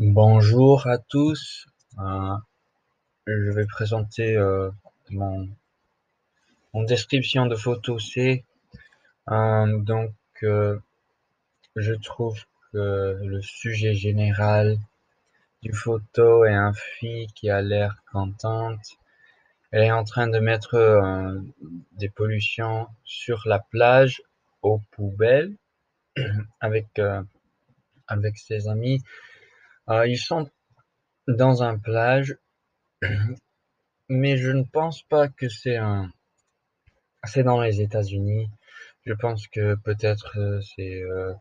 Bonjour à tous, euh, je vais présenter euh, mon, description de photo C. Euh, donc, je trouve que le sujet général du photo est un fille qui a l'air contente. Elle est en train de mettre des pollutions sur la plage aux poubelles avec ses amis. Euh, ils sont dans un plage, mais je ne pense pas que c'est un. C'est dans les États-Unis. Je pense que peut-être euh, c'est euh,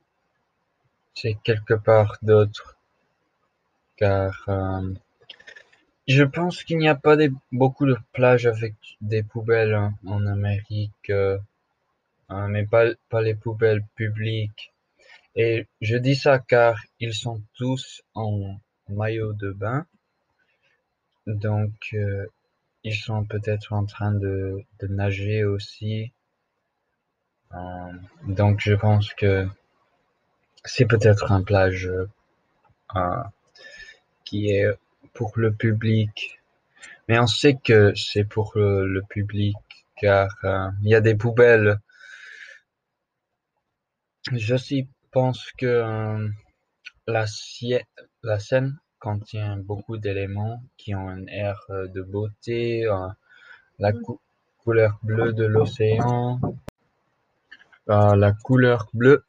c'est quelque part d'autre, car je pense qu'il n'y a pas des, beaucoup de plages avec des poubelles hein, en Amérique, hein, mais pas pas les poubelles publiques. Et je dis ça car ils sont tous en maillot de bain. Donc, euh, ils sont peut-être en train de, nager aussi. Euh, donc, je pense que c'est peut-être un plage euh, qui est pour le public. Mais on sait que c'est pour le public car il y a des poubelles. Je suis pense que euh, la, la scène contient beaucoup d'éléments qui ont un air euh, de beauté, euh, la couleur bleue de l'océan, la couleur bleue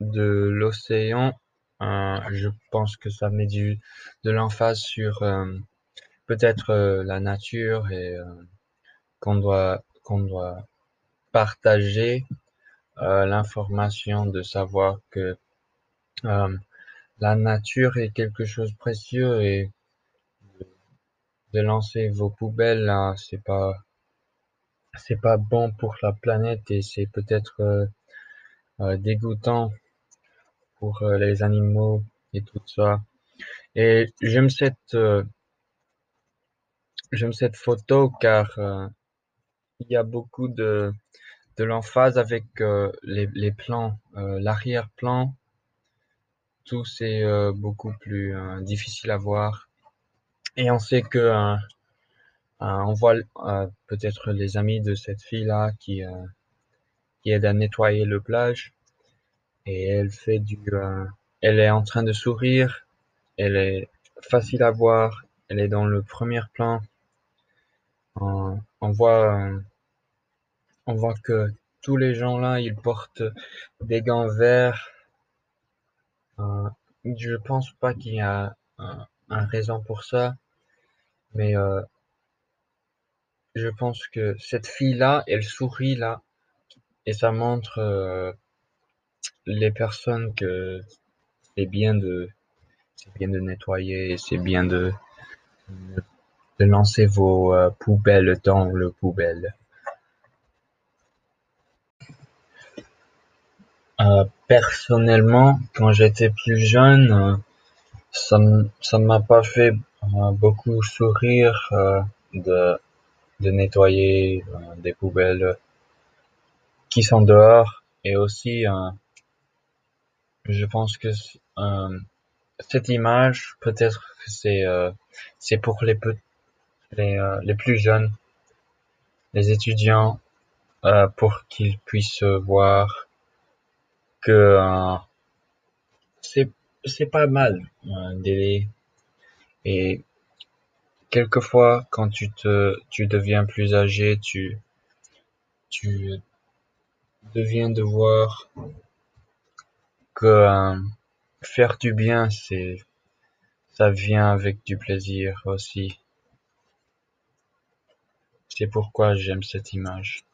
de l'océan. je pense que ça met du de l'emphase sur peut-être la nature et qu'on doit qu'on doit partager l'information de savoir que euh, la nature est quelque chose de précieux et de lancer vos poubelles là, c'est pas c'est pas bon pour la planète et c'est peut-être euh, dégoûtant pour les animaux et tout ça. Et j'aime cette j'aime cette photo car il y a beaucoup de de l'emphase avec euh, les, plans, euh, l'arrière-plan, tout c'est euh, beaucoup plus difficile à voir. Et on sait que on voit peut-être les amis de cette fille là qui qui aide à nettoyer le plage. Et elle fait du elle est en train de sourire. Elle est facile à voir. Elle est dans le premier plan. On voit on voit que tous les gens là, ils portent des gants verts. Euh, je pense pas qu'il y a un, raison pour ça, mais euh, je pense que cette fille là, elle sourit là, et ça montre euh, les personnes que c'est bien de nettoyer, c'est bien de de lancer vos poubelles dans le poubelle. Euh, personnellement, quand j'étais plus jeune, euh, ça ça m'a pas fait euh, beaucoup sourire de de nettoyer des poubelles qui sont dehors. Et aussi je pense que cette image peut-être que c'est pour les les les plus jeunes les étudiants pour qu'ils puissent voir que euh, c'est c'est pas mal un délai. Et quelquefois quand tu te tu deviens plus âgé tu tu deviens de voir que euh, faire du bien c'est ça vient avec du plaisir aussi. C'est pourquoi j'aime cette image